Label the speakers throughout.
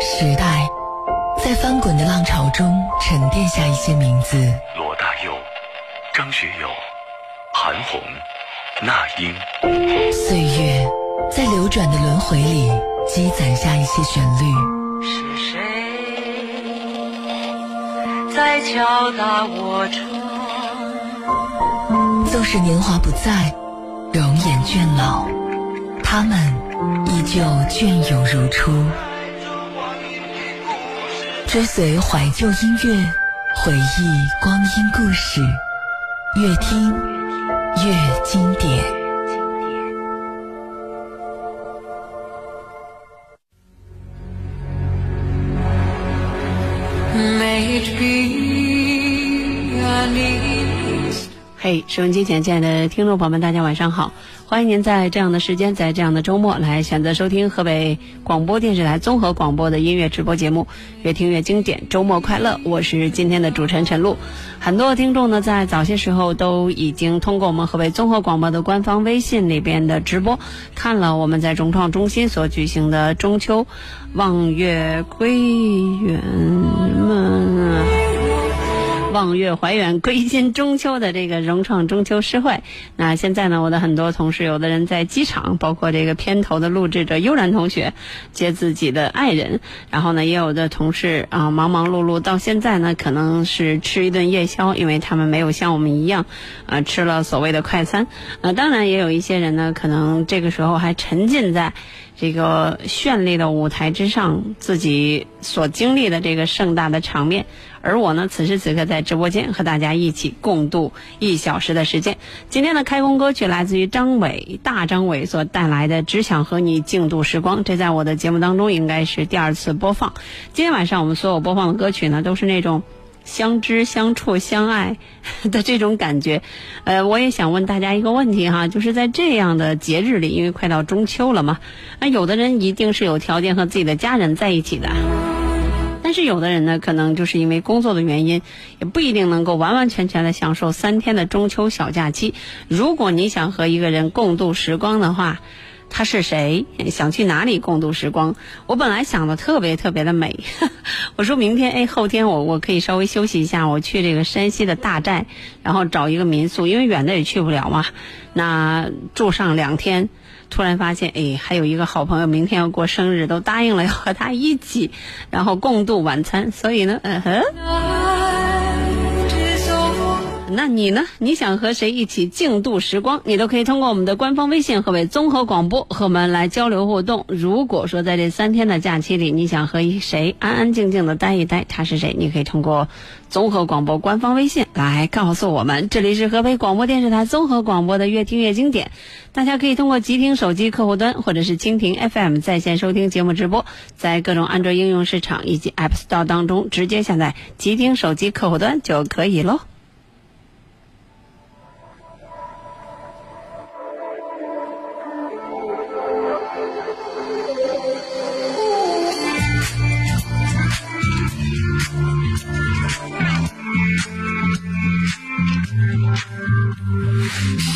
Speaker 1: 时代，在翻滚的浪潮中沉淀下一些名字。
Speaker 2: 罗大佑、张学友、韩红、那英。
Speaker 1: 岁月，在流转的轮回里积攒下一些旋律。
Speaker 3: 是谁在敲打我窗？
Speaker 1: 纵使年华不在，容颜倦老，他们依旧隽永如初。追随怀旧音乐，回忆光阴故事，越听越经典。
Speaker 4: 嘿，收音机前亲爱的听众朋友们，大家晚上好！欢迎您在这样的时间，在这样的周末来选择收听河北广播电视台综合广播的音乐直播节目，越听越经典，周末快乐！我是今天的主持人陈露。很多听众呢，在早些时候都已经通过我们河北综合广播的官方微信里边的直播，看了我们在融创中心所举行的中秋望月归圆满。望月怀远，归心中秋的这个融创中秋诗会。那现在呢，我的很多同事，有的人在机场，包括这个片头的录制者悠然同学接自己的爱人，然后呢，也有的同事啊忙忙碌碌，到现在呢，可能是吃一顿夜宵，因为他们没有像我们一样啊吃了所谓的快餐。那当然也有一些人呢，可能这个时候还沉浸在。这个绚丽的舞台之上，自己所经历的这个盛大的场面，而我呢，此时此刻在直播间和大家一起共度一小时的时间。今天的开工歌曲来自于张伟，大张伟所带来的《只想和你静度时光》，这在我的节目当中应该是第二次播放。今天晚上我们所有播放的歌曲呢，都是那种。相知、相处、相爱的这种感觉，呃，我也想问大家一个问题哈，就是在这样的节日里，因为快到中秋了嘛，那有的人一定是有条件和自己的家人在一起的，但是有的人呢，可能就是因为工作的原因，也不一定能够完完全全的享受三天的中秋小假期。如果你想和一个人共度时光的话，他是谁？想去哪里共度时光？我本来想的特别特别的美，我说明天哎后天我我可以稍微休息一下，我去这个山西的大寨，然后找一个民宿，因为远的也去不了嘛。那住上两天，突然发现哎还有一个好朋友明天要过生日，都答应了要和他一起，然后共度晚餐，所以呢，嗯哼。那你呢？你想和谁一起静度时光？你都可以通过我们的官方微信河北综合广播和我们来交流互动。如果说在这三天的假期里，你想和谁安安静静的待一待，他是谁？你可以通过综合广播官方微信来告诉我们。这里是河北广播电视台综合广播的越听越经典，大家可以通过极听手机客户端或者是蜻蜓 FM 在线收听节目直播，在各种安卓应用市场以及 App Store 当中直接下载极听手机客户端就可以喽。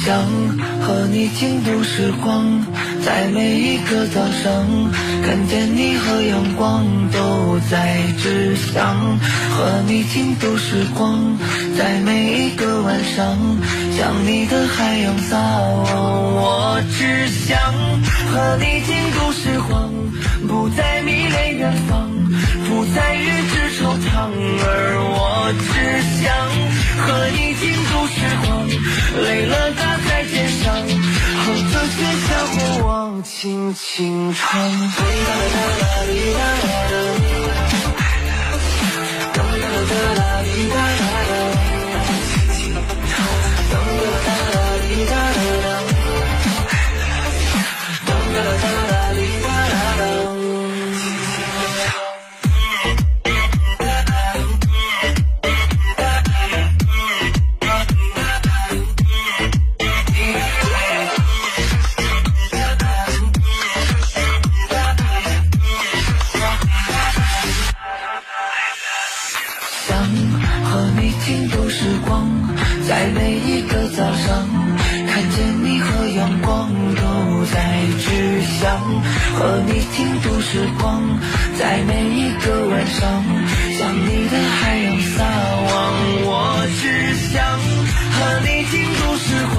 Speaker 5: 想和你静度时光，在每一个早上，看见你和阳光都在只想和你静度时光，在每一个晚上，想你的海洋撒网。我只想和你静度时光，不再迷恋远方，不再与之惆怅，而我只想和你静驻时光，累了搭在肩上，哼着街角过往轻轻唱。度时光，在每一个晚上，向你的海洋撒网。我只想和你共度时光，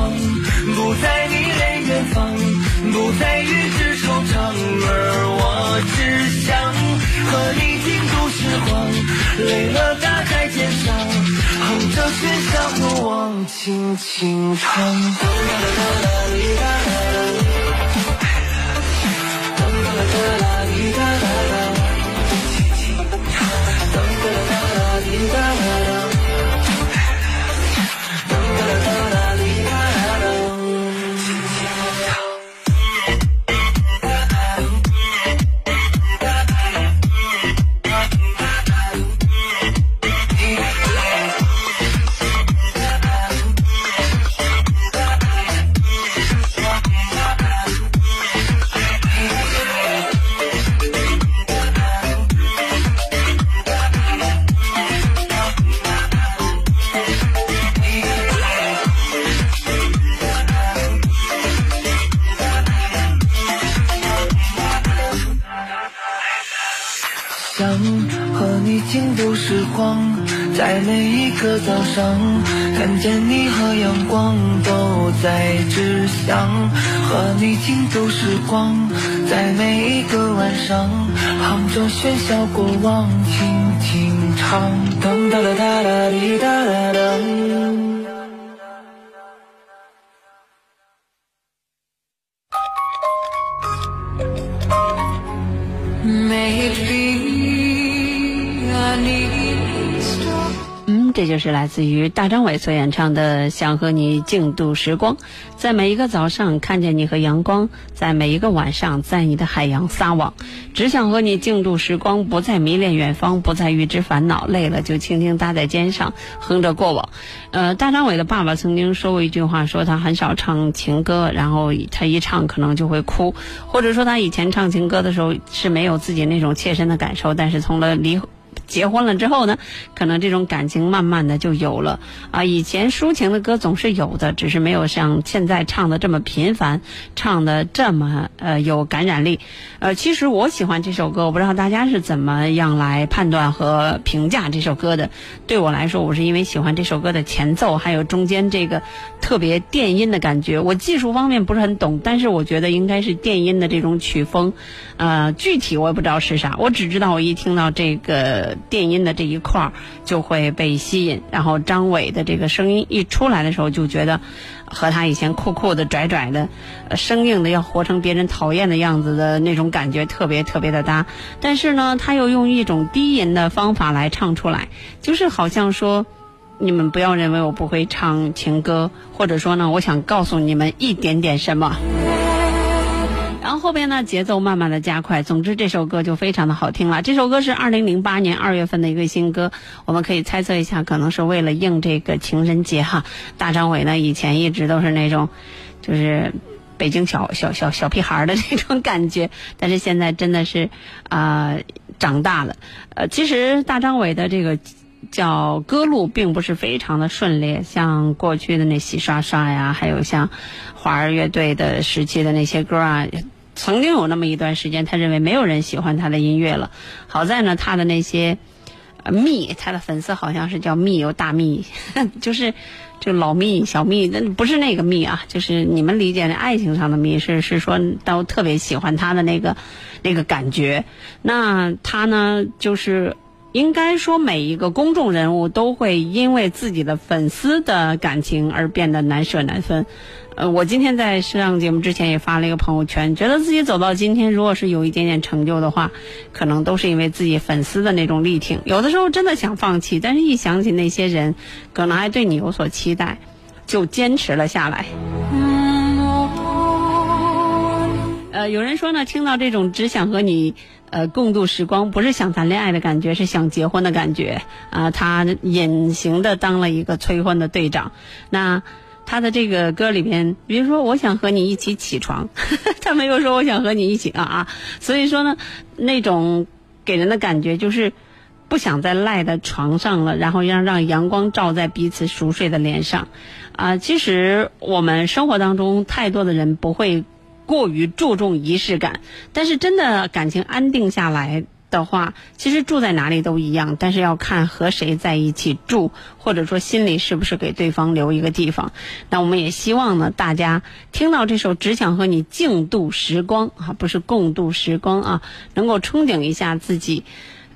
Speaker 5: 不再迷恋远方，不再与之惆怅。而我只想和你共度时光，累了搭在肩上，哼着喧嚣过往，轻轻唱。笑过往，轻轻唱，噔哒哒哒哒滴哒哒哒。
Speaker 4: 来自于大张伟所演唱的《想和你静度时光》，在每一个早上看见你和阳光，在每一个晚上在你的海洋撒网，只想和你静度时光，不再迷恋远方，不再预知烦恼，累了就轻轻搭在肩上，哼着过往。呃，大张伟的爸爸曾经说过一句话，说他很少唱情歌，然后他一唱可能就会哭，或者说他以前唱情歌的时候是没有自己那种切身的感受，但是从了离。结婚了之后呢，可能这种感情慢慢的就有了啊。以前抒情的歌总是有的，只是没有像现在唱的这么频繁，唱的这么呃有感染力。呃，其实我喜欢这首歌，我不知道大家是怎么样来判断和评价这首歌的。对我来说，我是因为喜欢这首歌的前奏，还有中间这个特别电音的感觉。我技术方面不是很懂，但是我觉得应该是电音的这种曲风。呃，具体我也不知道是啥，我只知道我一听到这个。电音的这一块儿就会被吸引，然后张伟的这个声音一出来的时候，就觉得和他以前酷酷的、拽拽的、生硬的要活成别人讨厌的样子的那种感觉特别特别的搭。但是呢，他又用一种低吟的方法来唱出来，就是好像说，你们不要认为我不会唱情歌，或者说呢，我想告诉你们一点点什么。然后后边呢，节奏慢慢的加快。总之，这首歌就非常的好听了。这首歌是二零零八年二月份的一个新歌，我们可以猜测一下，可能是为了应这个情人节哈。大张伟呢，以前一直都是那种，就是北京小小小小屁孩的 那种感觉，但是现在真的是啊长大了。呃，其实大张伟的这个叫歌路并不是非常的顺利，像过去的那洗刷刷呀，还有像花儿乐队的时期的那些歌啊。曾经有那么一段时间，他认为没有人喜欢他的音乐了。好在呢，他的那些蜜，他的粉丝好像是叫蜜有大蜜，就是就老蜜、小蜜，那不是那个蜜啊，就是你们理解的爱情上的蜜，是是说都特别喜欢他的那个那个感觉。那他呢，就是应该说每一个公众人物都会因为自己的粉丝的感情而变得难舍难分。呃，我今天在上节目之前也发了一个朋友圈，觉得自己走到今天，如果是有一点点成就的话，可能都是因为自己粉丝的那种力挺。有的时候真的想放弃，但是一想起那些人，可能还对你有所期待，就坚持了下来。呃，有人说呢，听到这种只想和你呃共度时光，不是想谈恋爱的感觉，是想结婚的感觉啊。他隐形的当了一个催婚的队长，那。他的这个歌里边，比如说我想和你一起起床，他没有说我想和你一起啊啊，所以说呢，那种给人的感觉就是不想再赖在床上了，然后让让阳光照在彼此熟睡的脸上，啊，其实我们生活当中太多的人不会。过于注重仪式感。但是真的感情安定下来的话，其实住在哪里都一样，但是要看和谁在一起住，或者说心里是不是给对方留一个地方。那我们也希望呢，大家听到这首《只想和你静度时光》啊，不是共度时光啊，能够憧憬一下自己。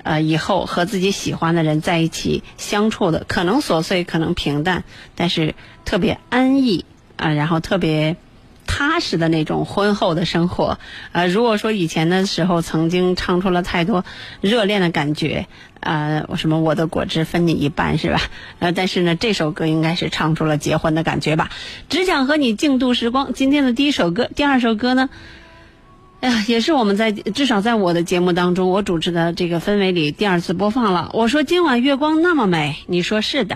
Speaker 4: 呃，以后和自己喜欢的人在一起相处的，可能琐碎，可能平淡，但是特别安逸啊，然后特别踏实的那种婚后的生活。呃，如果说以前的时候曾经唱出了太多热恋的感觉，呃，什么我的果汁分你一半是吧？呃，但是呢，这首歌应该是唱出了结婚的感觉吧？只想和你静度时光。今天的第一首歌，第二首歌呢？哎呀，也是我们在至少在我的节目当中，我主持的这个氛围里第二次播放了。我说今晚月光那么美，你说是的。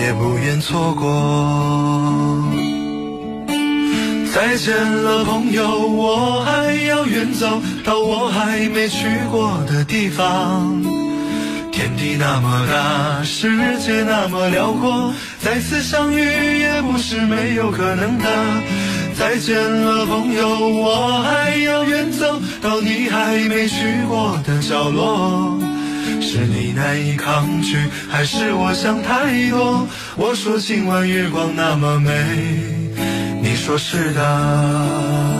Speaker 6: 也不愿错过。再见了，朋友，我还要远走到我还没去过的地方。天地那么大，世界那么辽阔，再次相遇也不是没有可能的。再见了，朋友，我还要远走到你还没去过的角落。是你难以抗拒，还是我想太多？我说今晚月光那么美，你说是的。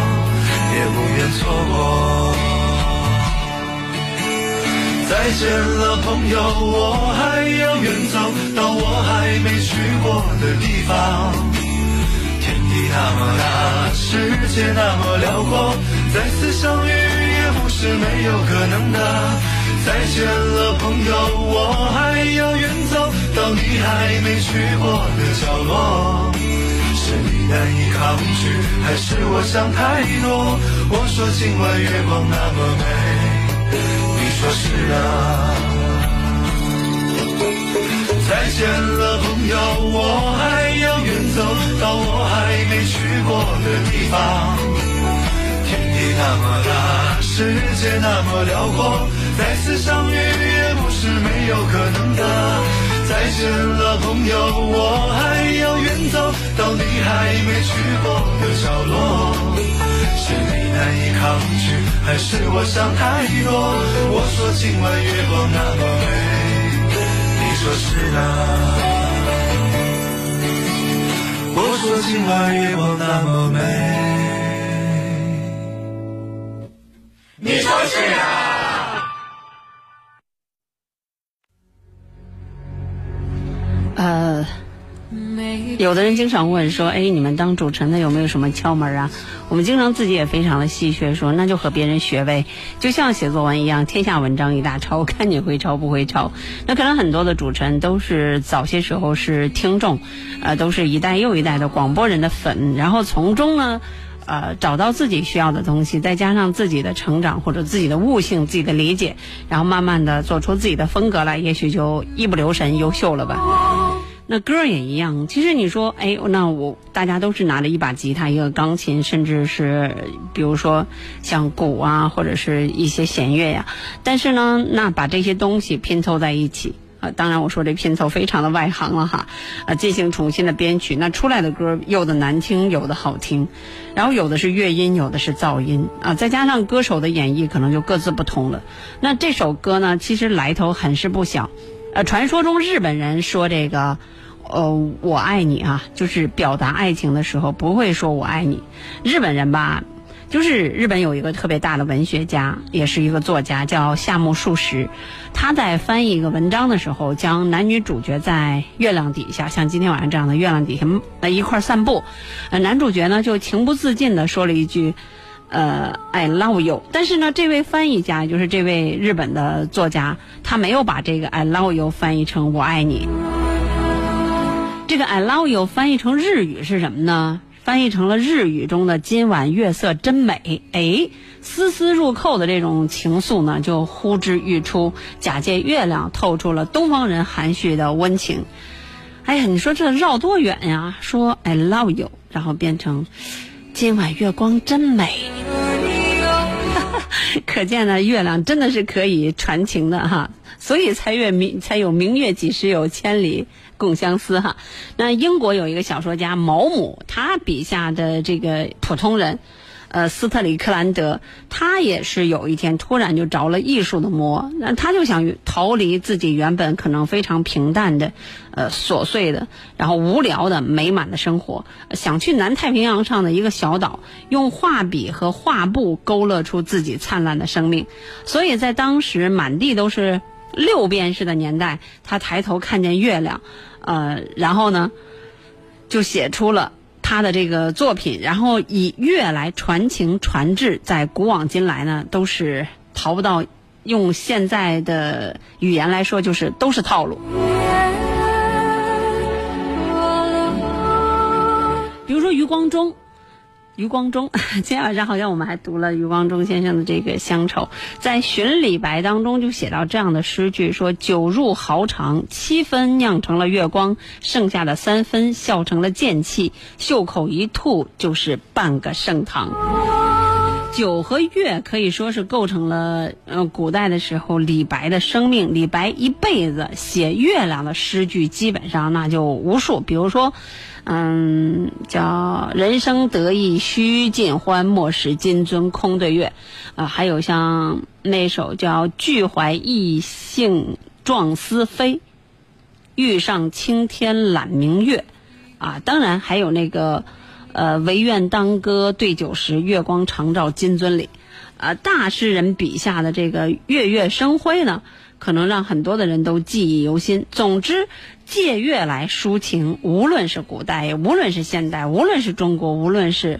Speaker 6: 也不愿错过。再见了，朋友，我还要远走到我还没去过的地方。天地那么大，世界那么辽阔，再次相遇也不是没有可能的。再见了，朋友，我还要远走到你还没去过的角落。难以抗拒，还是我想太多？我说今晚月光那么美，你说是啊。再见了，朋友，我还要远走到我还没去过的地方。天地那么大，世界那么辽阔，再次相遇也不是没有可能的。再见了，朋友，我还要远走到你还没去过的角落。是你难以抗拒，还是我想太多？我说今晚月光那么美，你说是啊。我说今晚月光那么美，你说是啊。
Speaker 4: 有的人经常问说：“哎，你们当主持人的有没有什么窍门啊？”我们经常自己也非常的戏谑，说那就和别人学呗，就像写作文一样，天下文章一大抄，看你会抄不会抄。那可能很多的主持人都是早些时候是听众，呃，都是一代又一代的广播人的粉，然后从中呢。呃，找到自己需要的东西，再加上自己的成长或者自己的悟性、自己的理解，然后慢慢的做出自己的风格来，也许就一不留神优秀了吧。那歌也一样，其实你说，哎，那我大家都是拿着一把吉他、一个钢琴，甚至是比如说像鼓啊，或者是一些弦乐呀，但是呢，那把这些东西拼凑在一起。啊，当然我说这拼凑非常的外行了哈，啊，进行重新的编曲，那出来的歌有的难听，有的好听，然后有的是乐音，有的是噪音。啊，再加上歌手的演绎可能就各自不同了。那这首歌呢，其实来头很是不小，呃，传说中日本人说这个，呃，我爱你啊，就是表达爱情的时候不会说我爱你，日本人吧。就是日本有一个特别大的文学家，也是一个作家，叫夏目漱石。他在翻译一个文章的时候，将男女主角在月亮底下，像今天晚上这样的月亮底下呃一块散步，男主角呢就情不自禁地说了一句，呃 I love you。但是呢，这位翻译家就是这位日本的作家，他没有把这个 I love you 翻译成我爱你。这个 I love you 翻译成日语是什么呢？翻译成了日语中的“今晚月色真美”，哎，丝丝入扣的这种情愫呢，就呼之欲出。假借月亮，透出了东方人含蓄的温情。哎呀，你说这绕多远呀？说 “I love you”，然后变成“今晚月光真美”，可见呢，月亮真的是可以传情的哈。所以才月明才有明月几时有，千里共相思哈。那英国有一个小说家毛姆，他笔下的这个普通人，呃，斯特里克兰德，他也是有一天突然就着了艺术的魔，那他就想逃离自己原本可能非常平淡的，呃，琐碎的，然后无聊的美满的生活，想去南太平洋上的一个小岛，用画笔和画布勾勒出自己灿烂的生命。所以在当时满地都是。六便士的年代，他抬头看见月亮，呃，然后呢，就写出了他的这个作品，然后以乐来传情传志，在古往今来呢，都是逃不到，用现在的语言来说，就是都是套路。比如说余光中。余光中，今天晚上好像我们还读了余光中先生的这个《乡愁》。在《寻李白》当中就写到这样的诗句：说酒入豪肠，七分酿成了月光，剩下的三分笑成了剑气，袖口一吐就是半个盛唐。酒和月可以说是构成了呃古代的时候李白的生命。李白一辈子写月亮的诗句，基本上那就无数，比如说。嗯，叫人生得意须尽欢，莫使金樽空对月。啊，还有像那首叫俱怀逸兴壮思飞，欲上青天揽明月。啊，当然还有那个，呃，唯愿当歌对酒时，月光常照金樽里。啊，大诗人笔下的这个月月生辉呢？可能让很多的人都记忆犹新。总之，借月来抒情，无论是古代，无论是现代，无论是中国，无论是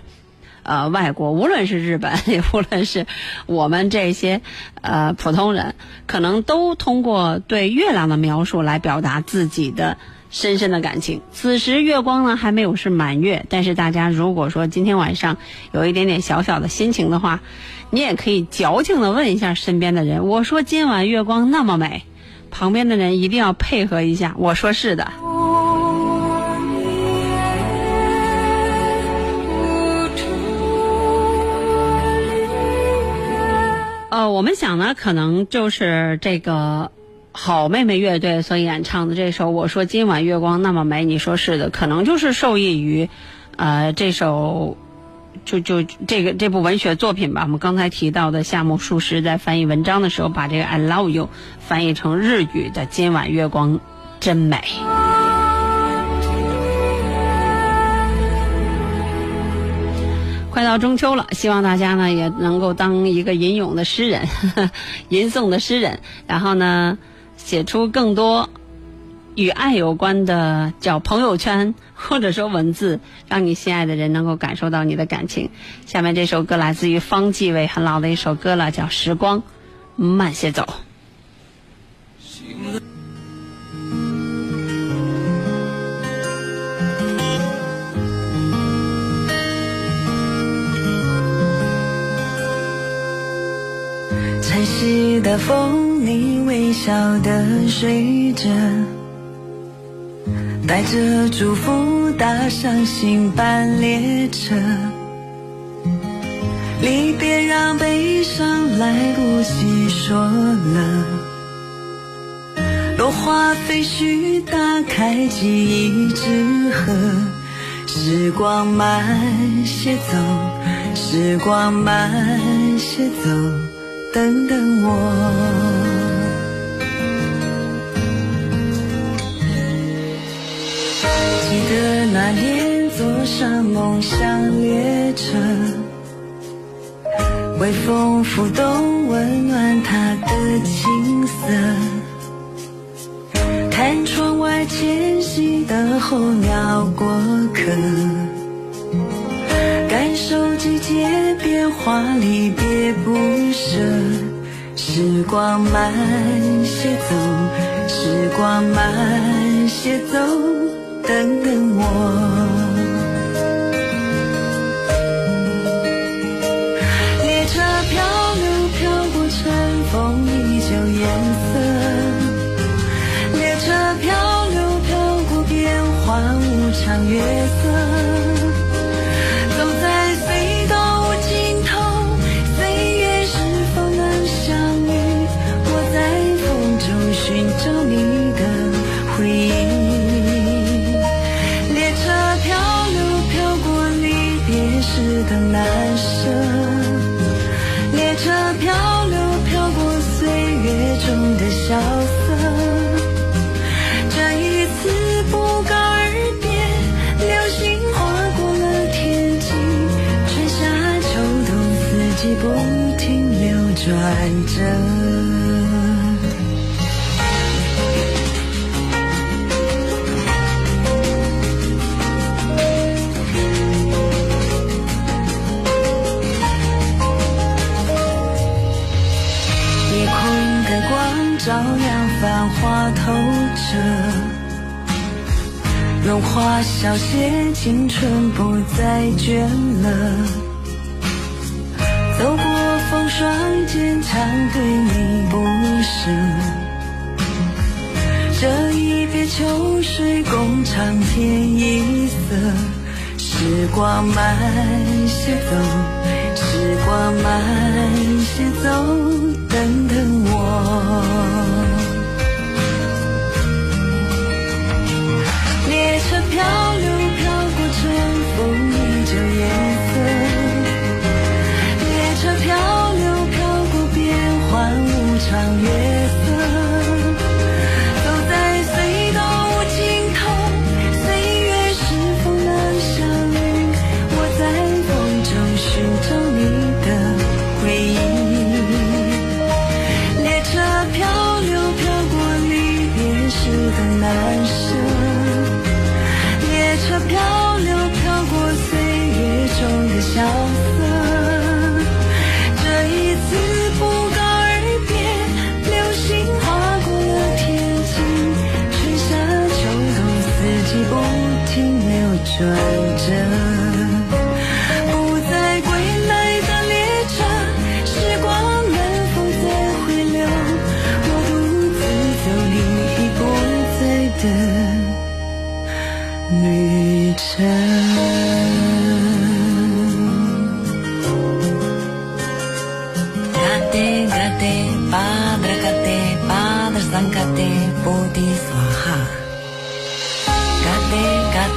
Speaker 4: 呃外国，无论是日本，也无论是我们这些呃普通人，可能都通过对月亮的描述来表达自己的深深的感情。此时月光呢还没有是满月，但是大家如果说今天晚上有一点点小小的心情的话。你也可以矫情的问一下身边的人，我说今晚月光那么美，旁边的人一定要配合一下。我说是的。呃，我们想呢，可能就是这个好妹妹乐队所演唱的这首《我说今晚月光那么美》，你说是的，可能就是受益于，呃，这首。就就这个这部文学作品吧，我们刚才提到的夏目漱石在翻译文章的时候，把这个 "I love you" 翻译成日语的“今晚月光真美”。快到中秋了，希望大家呢也能够当一个吟咏的诗人，吟诵的诗人，然后呢写出更多。与爱有关的叫朋友圈，或者说文字，让你心爱的人能够感受到你的感情。下面这首歌来自于方季伟，很老的一首歌了，叫《时光慢些走》。
Speaker 3: 晨曦的风，你微笑的睡着。带着祝福搭上新班列车，离别让悲伤来不及说了。落花飞絮打开记忆之盒，时光慢些走，时光慢些走，等等我。记得那年坐上梦想列车，微风拂动，温暖他的青涩。看窗外迁徙的候鸟过客，感受季节变化，离别不舍。时光慢些走，时光慢些走，等等我。照亮繁华透彻，荣华小谢，青春不再倦了。走过风霜，坚强对你不舍。这一别秋水共长天一色，时光慢些走，时光慢些走，等等我。列车，飘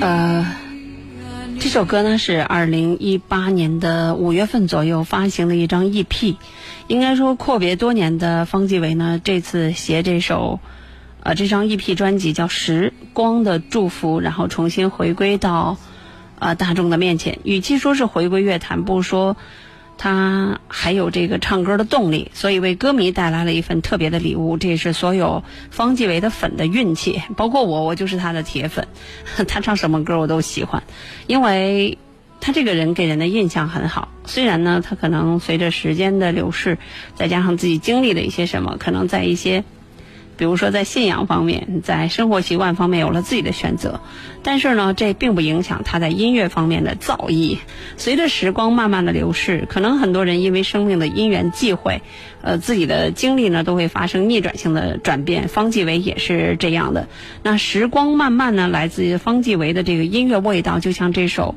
Speaker 4: 呃，这首歌呢是二零一八年的五月份左右发行的一张 EP，应该说阔别多年的方季韦呢，这次携这首呃这张 EP 专辑叫《时光的祝福》，然后重新回归到呃大众的面前。与其说是回归乐坛，不如说他还有这个唱歌的动力，所以为歌迷带来了一份特别的礼物。这也是所有方季韦的粉的运气，包括我，我就是他的铁粉。他唱什么歌我都喜欢，因为他这个人给人的印象很好。虽然呢，他可能随着时间的流逝，再加上自己经历了一些什么，可能在一些。比如说，在信仰方面，在生活习惯方面有了自己的选择，但是呢，这并不影响他在音乐方面的造诣。随着时光慢慢的流逝，可能很多人因为生命的因缘际会，呃，自己的经历呢都会发生逆转性的转变。方季韦也是这样的。那时光慢慢呢，来自于方季韦的这个音乐味道，就像这首。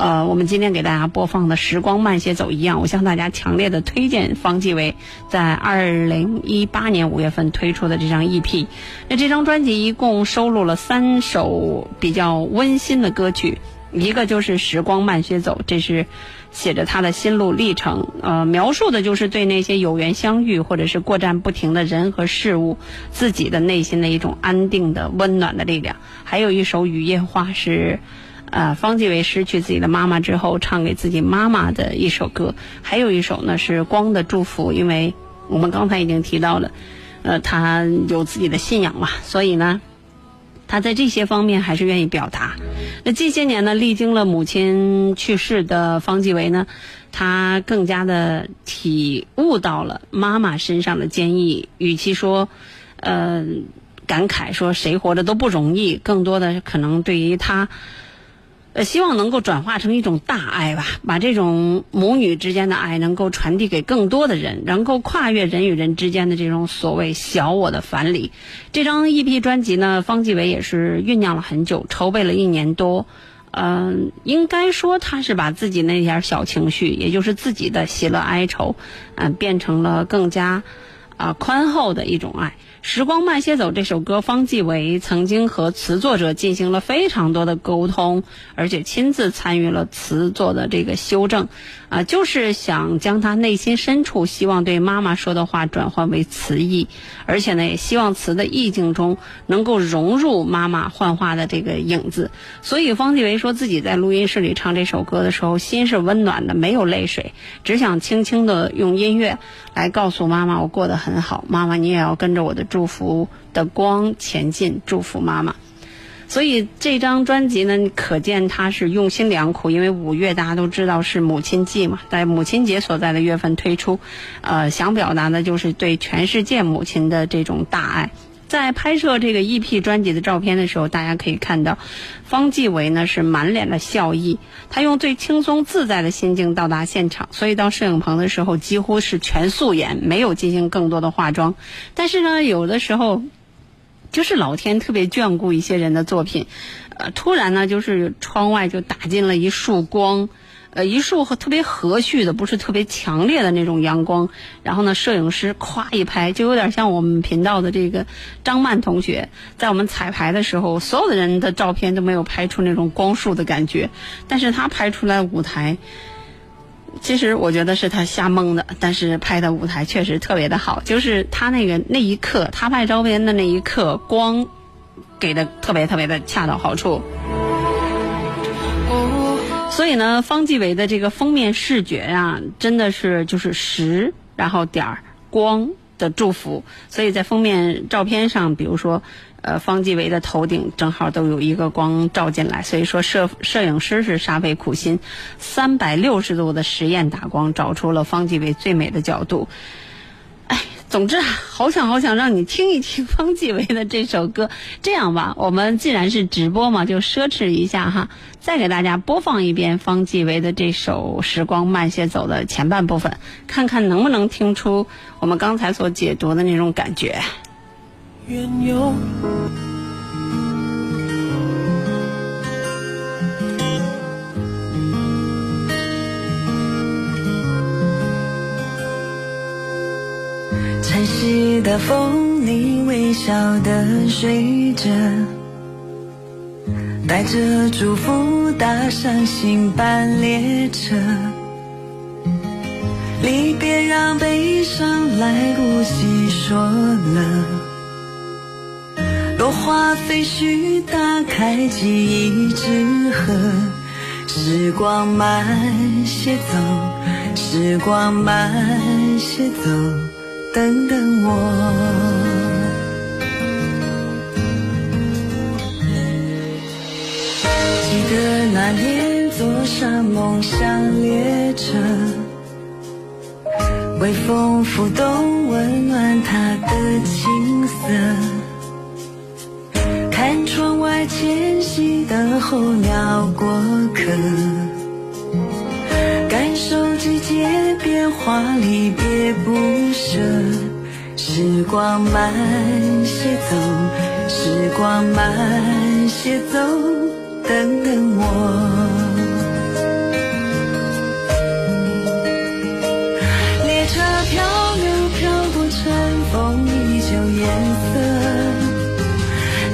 Speaker 4: 呃，我们今天给大家播放的《时光慢些走》一样，我向大家强烈的推荐方季韦在二零一八年五月份推出的这张 EP。那这张专辑一共收录了三首比较温馨的歌曲，一个就是《时光慢些走》，这是写着他的心路历程，呃，描述的就是对那些有缘相遇或者是过站不停的人和事物，自己的内心的一种安定的温暖的力量。还有一首《雨夜花》是。呃，方季韦失去自己的妈妈之后，唱给自己妈妈的一首歌，还有一首呢是《光的祝福》，因为我们刚才已经提到了，呃，他有自己的信仰嘛，所以呢，他在这些方面还是愿意表达。那这些年呢，历经了母亲去世的方季韦呢，他更加的体悟到了妈妈身上的坚毅，与其说，呃，感慨说谁活着都不容易，更多的可能对于他。呃，希望能够转化成一种大爱吧，把这种母女之间的爱能够传递给更多的人，能够跨越人与人之间的这种所谓小我的藩篱。这张 EP 专辑呢，方季伟也是酝酿了很久，筹备了一年多。嗯，应该说他是把自己那点小情绪，也就是自己的喜乐哀愁，嗯，变成了更加啊宽厚的一种爱。时光慢些走这首歌，方季韦曾经和词作者进行了非常多的沟通，而且亲自参与了词作的这个修正，啊，就是想将他内心深处希望对妈妈说的话转换为词意，而且呢，也希望词的意境中能够融入妈妈幻化的这个影子。所以方季韦说自己在录音室里唱这首歌的时候，心是温暖的，没有泪水，只想轻轻的用音乐来告诉妈妈，我过得很好，妈妈你也要跟着我的。祝福的光前进，祝福妈妈。所以这张专辑呢，可见他是用心良苦。因为五月大家都知道是母亲季嘛，在母亲节所在的月份推出，呃，想表达的就是对全世界母亲的这种大爱。在拍摄这个 EP 专辑的照片的时候，大家可以看到，方季韦呢是满脸的笑意，他用最轻松自在的心境到达现场，所以到摄影棚的时候几乎是全素颜，没有进行更多的化妆。但是呢，有的时候，就是老天特别眷顾一些人的作品，呃，突然呢，就是窗外就打进了一束光。呃，一束和特别和煦的，不是特别强烈的那种阳光。然后呢，摄影师咵一拍，就有点像我们频道的这个张曼同学，在我们彩排的时候，所有的人的照片都没有拍出那种光束的感觉，但是他拍出来舞台，其实我觉得是他瞎蒙的，但是拍的舞台确实特别的好。就是他那个那一刻，他拍照片的那一刻，光给的特别特别的恰到好处。所以呢，方季韦的这个封面视觉啊，真的是就是时，然后点儿光的祝福。所以在封面照片上，比如说，呃，方季韦的头顶正好都有一个光照进来。所以说，摄摄影师是煞费苦心，三百六十度的实验打光，找出了方季韦最美的角度。哎总之啊，好想好想让你听一听方季惟的这首歌。这样吧，我们既然是直播嘛，就奢侈一下哈，再给大家播放一遍方季惟的这首《时光慢些走》的前半部分，看看能不能听出我们刚才所解读的那种感觉。
Speaker 3: 愿有晨曦的风，你微笑的睡着，带着祝福搭上新班列车，离别让悲伤来不及说了，落花飞絮打开记忆之盒，时光慢些走，时光慢些走。等等我，记得那年坐上梦想列车，微风拂动，温暖他的青涩。看窗外迁徙的候鸟过客，季节变化，离别不舍。时光慢些走，时光慢些走，等等我。列车漂流，漂过尘封依旧颜色。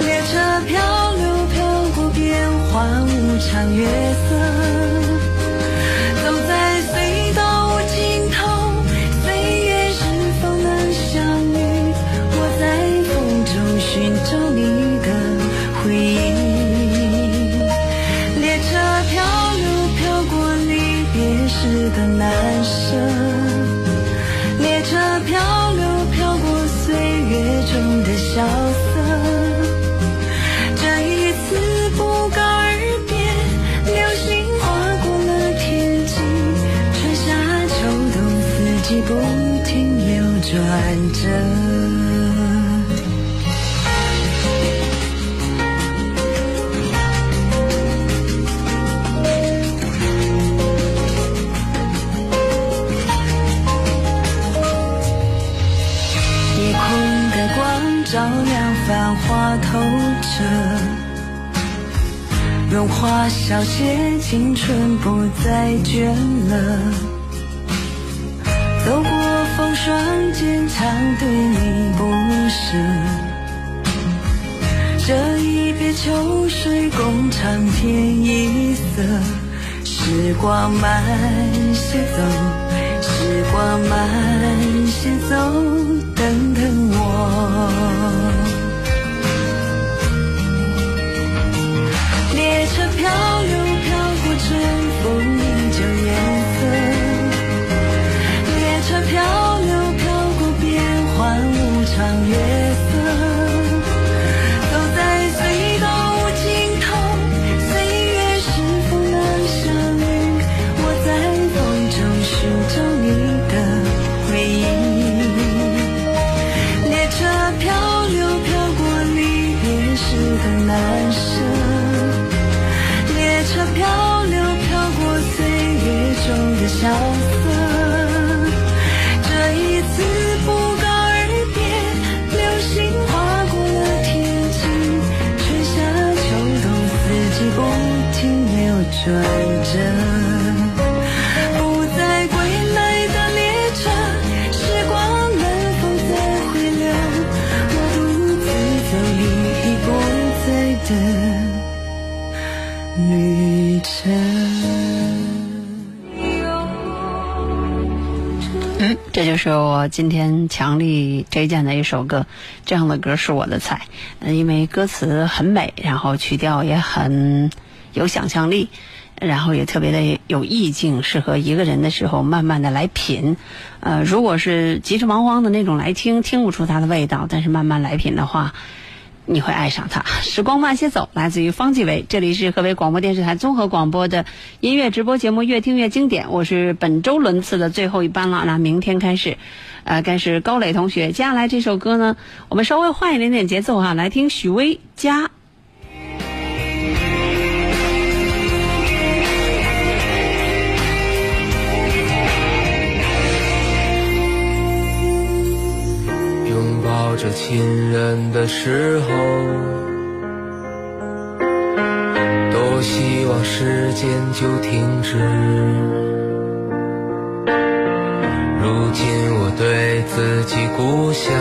Speaker 3: 列车漂流，飘过变幻无常月色。中荣华小姐，青春不再倦了。走过风霜，坚强对你不舍。这一别秋水共长天一色，时光慢些走，时光慢些走，等等我。春风不停流转着。
Speaker 4: 是我今天强力推荐的一首歌，这样的歌是我的菜。因为歌词很美，然后曲调也很有想象力，然后也特别的有意境，适合一个人的时候慢慢的来品。呃，如果是急急忙慌的那种来听，听不出它的味道，但是慢慢来品的话。你会爱上他。时光慢些走，来自于方继伟，这里是河北广播电视台综合广播的音乐直播节目《越听越经典》，我是本周轮次的最后一班了。那明天开始，呃，该是高磊同学。接下来这首歌呢，我们稍微换一点点节奏哈，来听许巍加。
Speaker 7: 抱着亲人的时候，多希望时间就停止。如今我对自己故乡，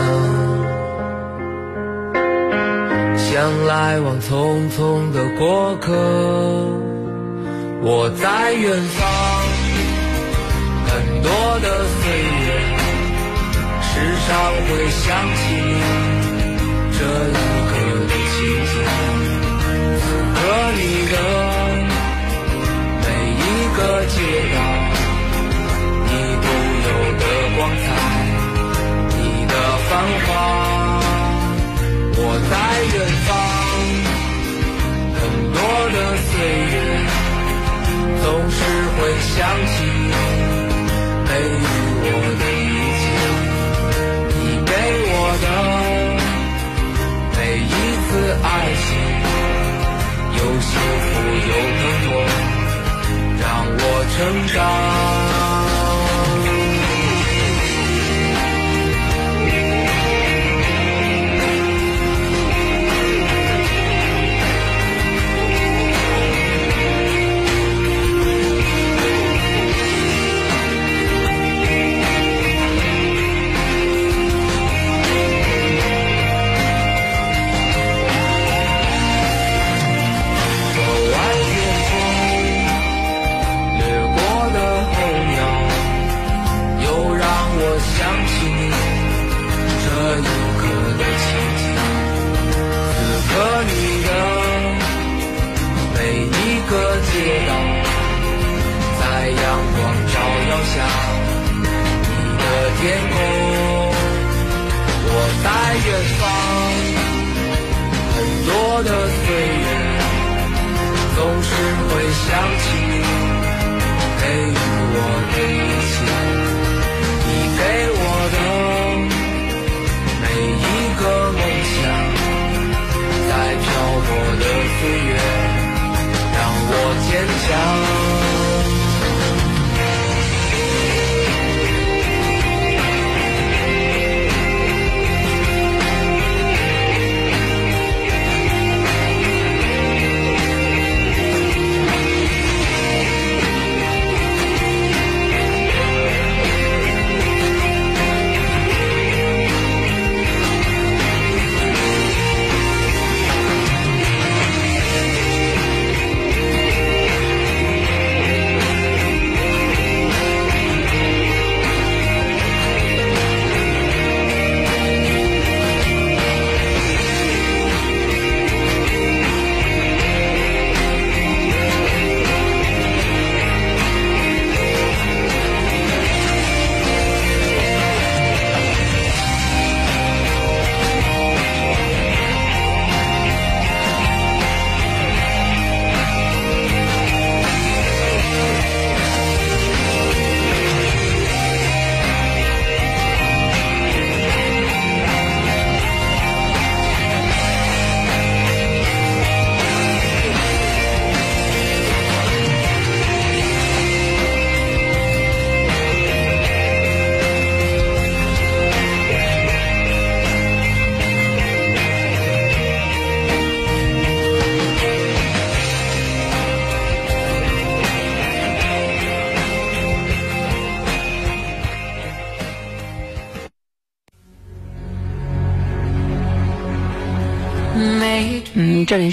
Speaker 7: 像来往匆匆的过客。我在远方，很多的岁月。时常会想起这一刻的情景，此刻你的每一个街道，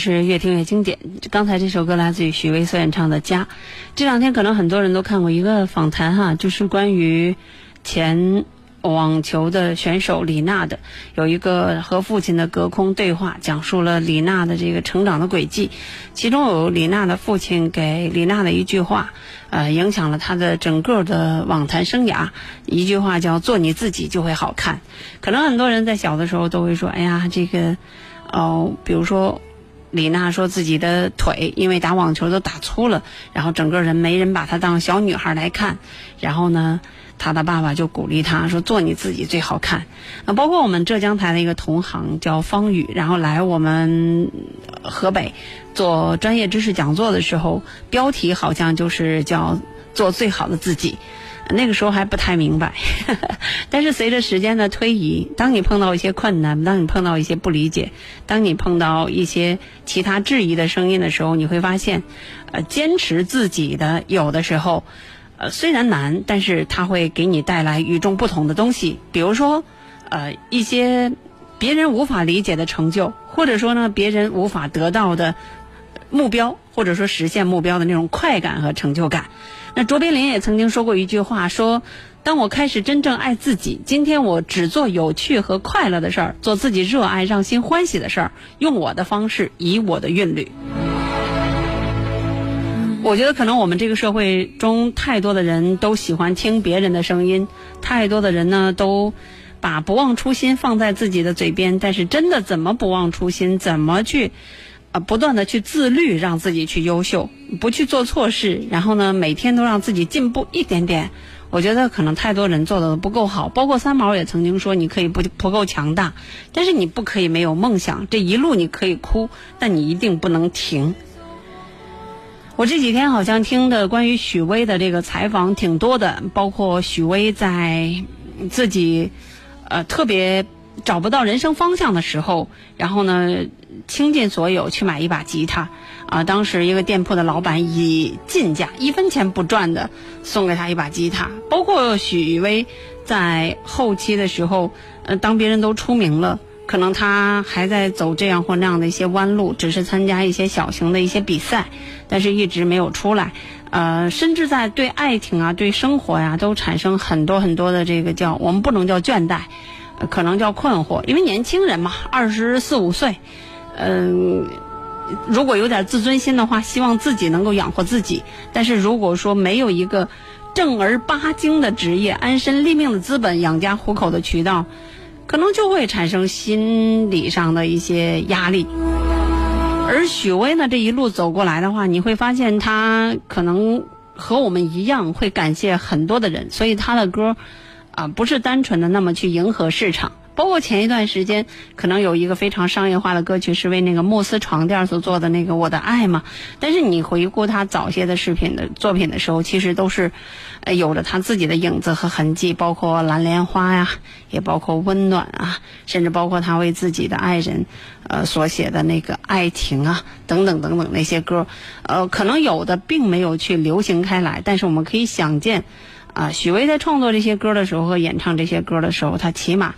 Speaker 7: 是
Speaker 4: 越听越经典。刚才这首歌来自于许巍所演唱的《家》。这两天可能很多人都看过一个访谈哈，就是关于前网球的选手李娜的，有一个和父亲的隔空对话，讲述了李娜的这个成长的轨迹。其中有李娜的父亲给李娜的一句话，呃，影响了她的整个的网坛生涯。一句话叫“做你自己就会好看”。可能很多人在小的时候都会说：“哎呀，这个。”哦，比如说，李娜说自己的腿因为打网球都打粗了，然后整个人没人把她当小女孩来看，然后呢，她的爸爸就鼓励她说做你自己最好看。那，包括我们浙江台的一个同行叫方宇，然后来我们河北做专业知识讲座的时候，标题好像就是叫做最好的自己。那个时候还不太明白，但是随着时间的推移，当你碰到一些困难，当你碰到一些不理解，当你碰到一些其他质疑的声音的时候，你会发现，呃，坚持自己的有的时候，呃，虽然难，但是它会给你带来与众不同的东西。比如说，呃，一些别人无法理解的成就，或者说呢，别人无法得到的目标，或者说实现目标的那种快感和成就感。那卓别林也曾经说过一句话，说：“当我开始真正爱自己，今天我只做有趣和快乐的事儿，做自己热爱、让心欢喜的事儿，用我的方式，以我的韵律。”我觉得可能我们这个社会中太多的人都喜欢听别人的声音，太多的人呢都把不忘初心放在自己的嘴边，但是真的怎么不忘初心，怎么去啊，不断的去自律，让自己去优秀，不去做错事，然后呢，每天都让自己进步一点点。我觉得可能太多人做的不够好，包括三毛也曾经说，你可以不不够强大，但是你不可以没有梦想。这一路你可以哭，但你一定不能停。我这几天好像听的关于许巍的这个采访挺多的，包括许巍在自己呃特别找不到人生方向的时候，然后呢倾尽所有去买一把吉他。啊，当时一个店铺的老板以进价一分钱不赚的送给他一把吉他，包括许巍在后期的时候，呃，当别人都出名了，可能他还在走这样或那样的一些弯路，只是参加一些小型的一些比赛，但是一直没有出来，呃，甚至在对爱情啊、对生活呀，都产生很多很多的这个叫我们不能叫倦怠，可能叫困惑，因为年轻人嘛，二十四五岁，嗯。如果有点自尊心的话，希望自己能够养活自己。但是如果说没有一个正儿八经的职业、安身立命的资本、养家糊口的渠道，可能就会产生心理上的一些压力。而许巍呢，这一路走过来的话，你会发现他可能和我们一样，会感谢很多的人，所以他的歌啊，不是单纯的那么去迎合市场。包括前一段时间，可能有一个非常商业化的歌曲，是为那个慕斯床垫所做的那个《我的爱》嘛。但是你回顾他早些的视频的作品的时候，其实都是，呃，有着他自己的影子和痕迹，包括《蓝莲花》呀，也包括《温暖》啊，甚至包括他为自己的爱人，呃，所写的那个《爱情》啊，等等等等那些歌，呃，可能有的并没有去流行开来，但是我们可以想见，啊，许巍在创作这些歌的时候和演唱这些歌的时候，他起码。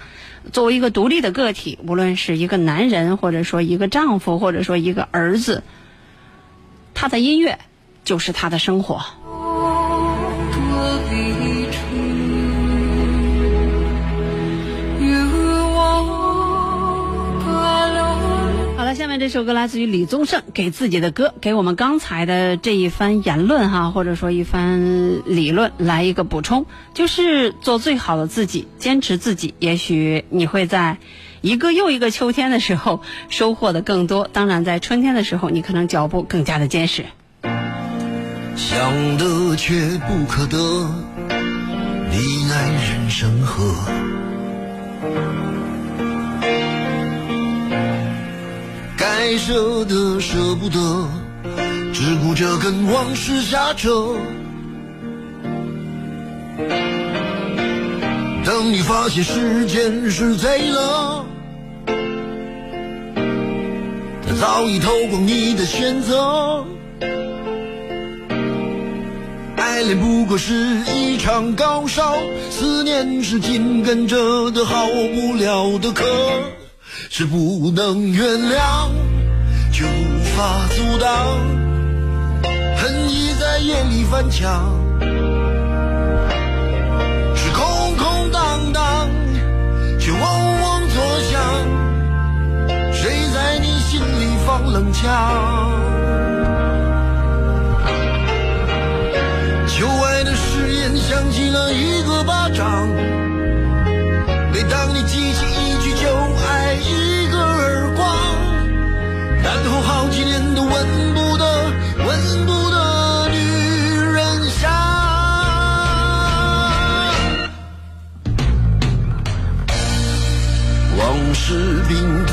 Speaker 4: 作为一个独立的个体，无论是一个男人，或者说一个丈夫，或者说一个儿子，他的音乐就是他的生活。这首歌来自于李宗盛给自己的歌，给我们刚才的这一番言论哈，或者说一番理论来一个补充，就是做最好的自己，坚持自己，也许你会在一个又一个秋天的时候收获的更多。当然，在春天的时候，你可能脚步更加的坚实。
Speaker 8: 想得却不可得，你奈人生何？该舍的舍不得，只顾着跟往事瞎扯。等你发现时间是贼了，他早已偷光你的选择。爱恋不过是一场高烧，思念是紧跟着的好不了的咳，是不能原谅。就无法阻挡，恨意在夜里翻墙，是空空荡荡，却嗡嗡作响。谁在你心里放冷枪？旧爱的誓言响起了一个巴掌，士兵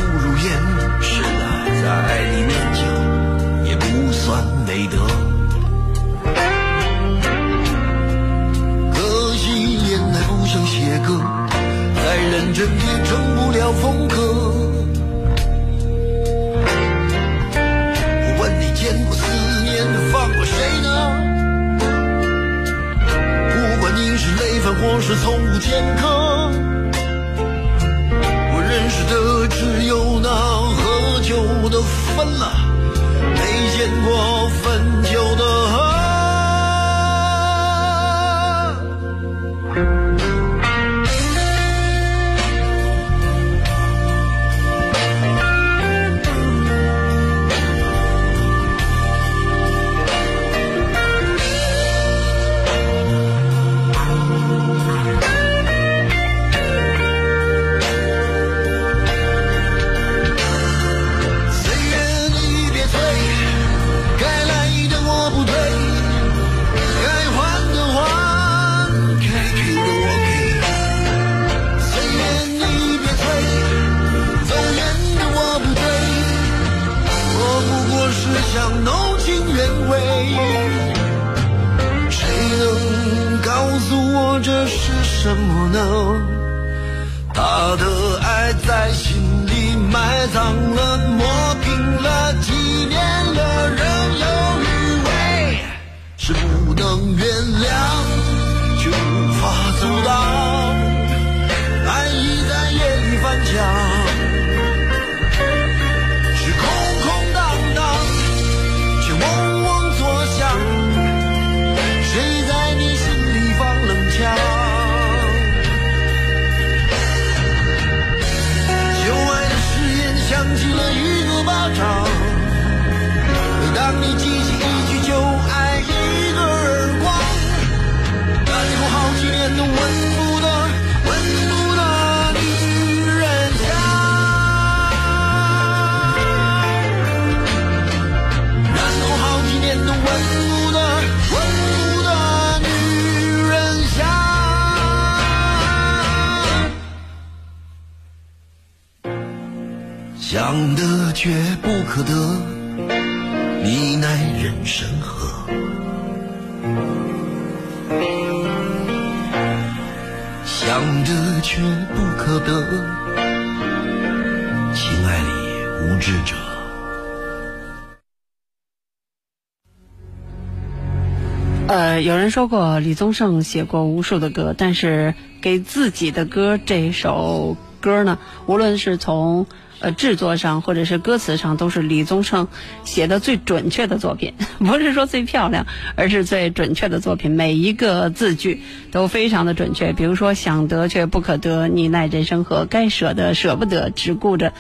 Speaker 8: 人
Speaker 4: 说过李宗盛写过无数的歌，但是给自己的歌这首歌呢，无论是从呃制作上或者是歌词上，都是李宗盛写的最准确的作品。不是说最漂亮，而是最准确的作品，每一个字句都非常的准确。比如说“想得却不可得，你奈人生何？该舍得舍不得，只顾着。”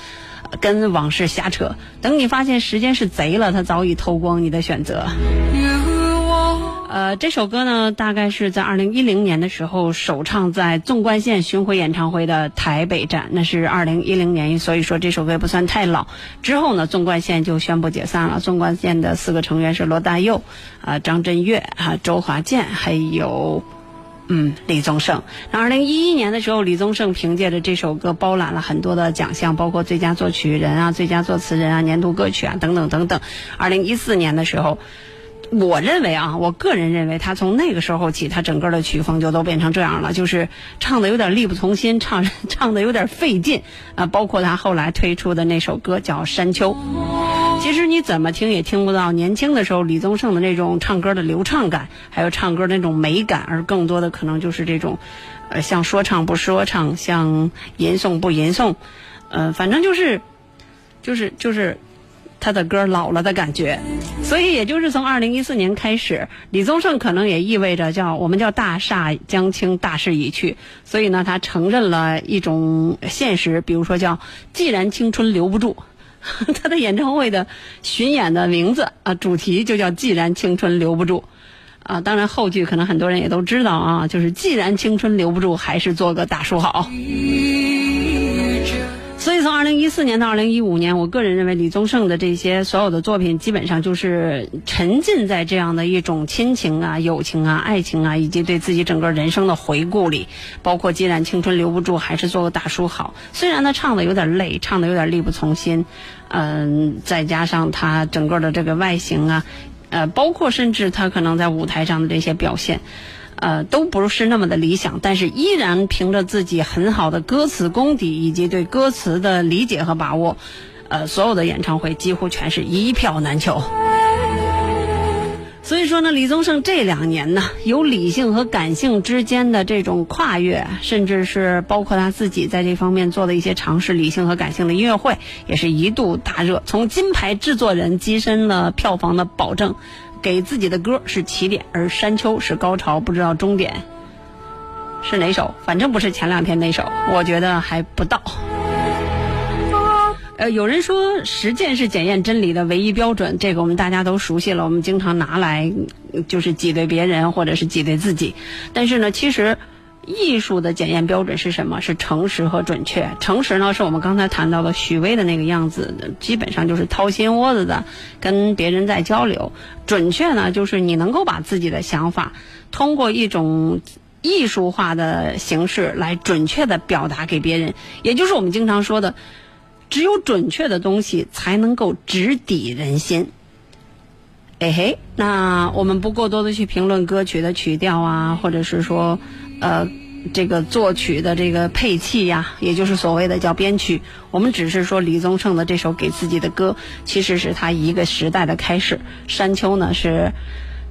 Speaker 4: 跟往事瞎扯，等你发现时间是贼了，他早已偷光你的选择。呃，这首歌呢，大概是在二零一零年的时候首唱在纵贯线巡回演唱会的台北站，那是二零一零年，所以说这首歌也不算太老。之后呢，纵贯线就宣布解散了。纵贯线的四个成员是罗大佑、啊、张震岳、啊周华健，还有。嗯，李宗盛。那二零一一年的时候，李宗盛凭借着这首歌包揽了很多的奖项，包括最佳作曲人啊、最佳作词人啊、年度歌曲啊等等等等。二零一四年的时候。我认为啊，我个人认为，他从那个时候起，他整个的曲风就都变成这样了，就是唱的有点力不从心，唱唱的有点费劲啊。包括他后来推出的那首歌叫《山丘》，其实你怎么听也听不到年轻的时候李宗盛的那种唱歌的流畅感，还有唱歌那种美感，而更多的可能就是这种，呃，像说唱不说唱，像吟诵不吟诵，呃，反正就是，就是就是。他的歌老了的感觉，所以也就是从二零一四年开始，李宗盛可能也意味着叫我们叫大厦将倾，大势已去。所以呢，他承认了一种现实，比如说叫既然青春留不住，他的演唱会的巡演的名字啊，主题就叫既然青春留不住。啊，当然后句可能很多人也都知道啊，就是既然青春留不住，还是做个大叔好。所以从二零一四年到二零一五年，我个人认为李宗盛的这些所有的作品，基本上就是沉浸在这样的一种亲情啊、友情啊、爱情啊，以及对自己整个人生的回顾里。包括既然青春留不住，还是做个大叔好。虽然他唱的有点累，唱的有点力不从心，嗯，再加上他整个的这个外形啊，呃，包括甚至他可能在舞台上的这些表现。呃，都不是那么的理想，但是依然凭着自己很好的歌词功底以及对歌词的理解和把握，呃，所有的演唱会几乎全是一票难求。所以说呢，李宗盛这两年呢，有理性和感性之间的这种跨越，甚至是包括他自己在这方面做的一些尝试，理性和感性的音乐会也是一度大热，从金牌制作人跻身了票房的保证。给自己的歌是起点，而山丘是高潮，不知道终点是哪首，反正不是前两天那首，我觉得还不到。呃，有人说实践是检验真理的唯一标准，这个我们大家都熟悉了，我们经常拿来就是挤兑别人或者是挤兑自己。但是呢，其实艺术的检验标准是什么？是诚实和准确。诚实呢，是我们刚才谈到的许巍的那个样子，基本上就是掏心窝子的跟别人在交流。准确呢，就是你能够把自己的想法通过一种艺术化的形式来准确的表达给别人，也就是我们经常说的，只有准确的东西才能够直抵人心。哎嘿，那我们不过多的去评论歌曲的曲调啊，或者是说，呃，
Speaker 9: 这个作曲的这个配器呀，也就是所谓的叫编曲。我们只是说李宗盛的这首给自己的歌，其实是他一个时代的开始。山丘呢，是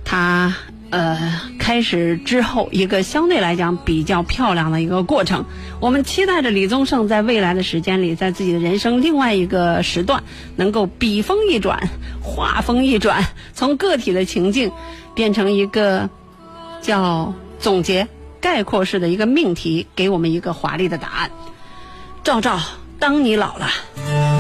Speaker 9: 他呃开始之后一个相对来讲比较漂亮的一个过程。我们期待着李宗盛在未来的时间里，在自己的人生另外一个时段，能够笔锋一转，画风一转，从个体的情境变成一个叫总结。概括式的一个命题，给我们一个华丽的答案。赵赵，当你老了。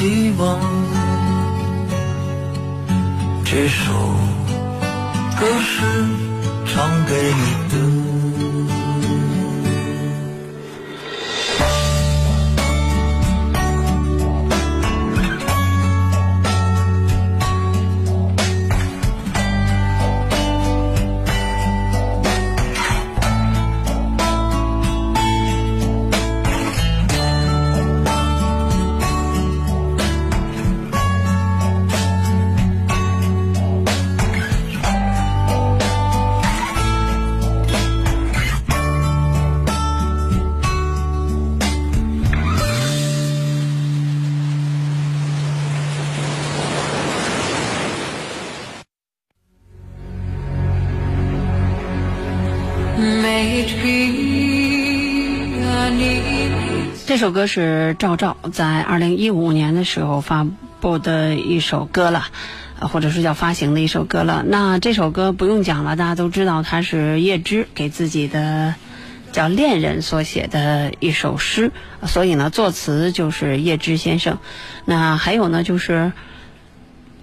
Speaker 10: 希望这首歌是唱给你的。
Speaker 4: 首歌是赵照在二零一五年的时候发布的一首歌了，或者是叫发行的一首歌了。那这首歌不用讲了，大家都知道，它是叶芝给自己的叫恋人所写的一首诗，所以呢，作词就是叶芝先生。那还有呢，就是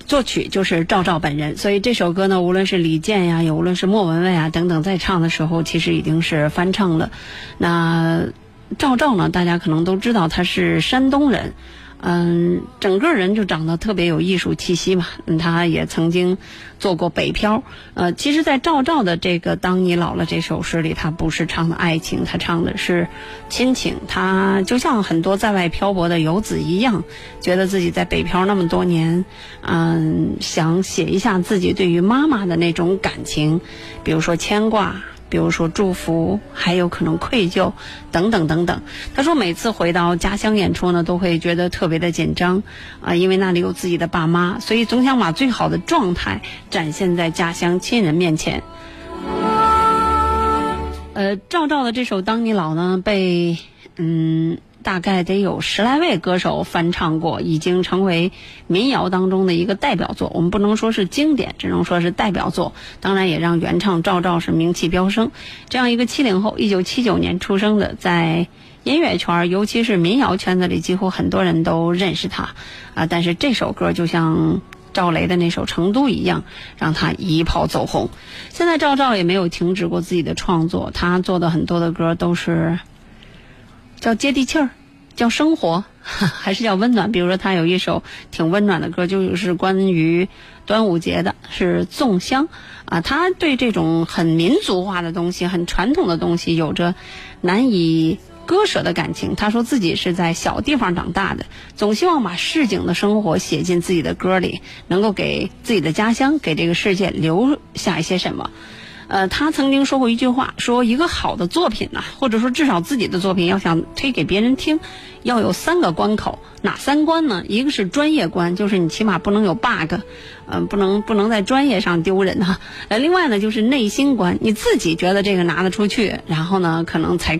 Speaker 4: 作曲就是赵照本人。所以这首歌呢，无论是李健呀，也无论是莫文蔚啊等等，在唱的时候，其实已经是翻唱了。那。赵照呢，大家可能都知道他是山东人，嗯，整个人就长得特别有艺术气息嘛。他也曾经做过北漂。呃，其实，在赵照的这个《当你老了》这首诗里，他不是唱的爱情，他唱的是亲情。他就像很多在外漂泊的游子一样，觉得自己在北漂那么多年，嗯，想写一下自己对于妈妈的那种感情，比如说牵挂。比如说祝福，还有可能愧疚，等等等等。他说每次回到家乡演出呢，都会觉得特别的紧张，啊，因为那里有自己的爸妈，所以总想把最好的状态展现在家乡亲人面前。呃，赵照的这首《当你老》呢，被嗯。大概得有十来位歌手翻唱过，已经成为民谣当中的一个代表作。我们不能说是经典，只能说是代表作。当然，也让原唱赵照是名气飙升。这样一个七零后，一九七九年出生的，在音乐圈，尤其是民谣圈子里，几乎很多人都认识他。啊，但是这首歌就像赵雷的那首《成都》一样，让他一炮走红。现在赵照也没有停止过自己的创作，他做的很多的歌都是叫接地气儿。叫生活，还是叫温暖？比如说，他有一首挺温暖的歌，就是关于端午节的，是《粽香》啊。他对这种很民族化的东西、很传统的东西，有着难以割舍的感情。他说自己是在小地方长大的，总希望把市井的生活写进自己的歌里，能够给自己的家乡、给这个世界留下一些什么。呃，他曾经说过一句话，说一个好的作品呢，或者说至少自己的作品要想推给别人听，要有三个关口，哪三关呢？一个是专业关，就是你起码不能有 bug，嗯，不能不能在专业上丢人哈。呃，另外呢就是内心关，你自己觉得这个拿得出去，然后呢可能才。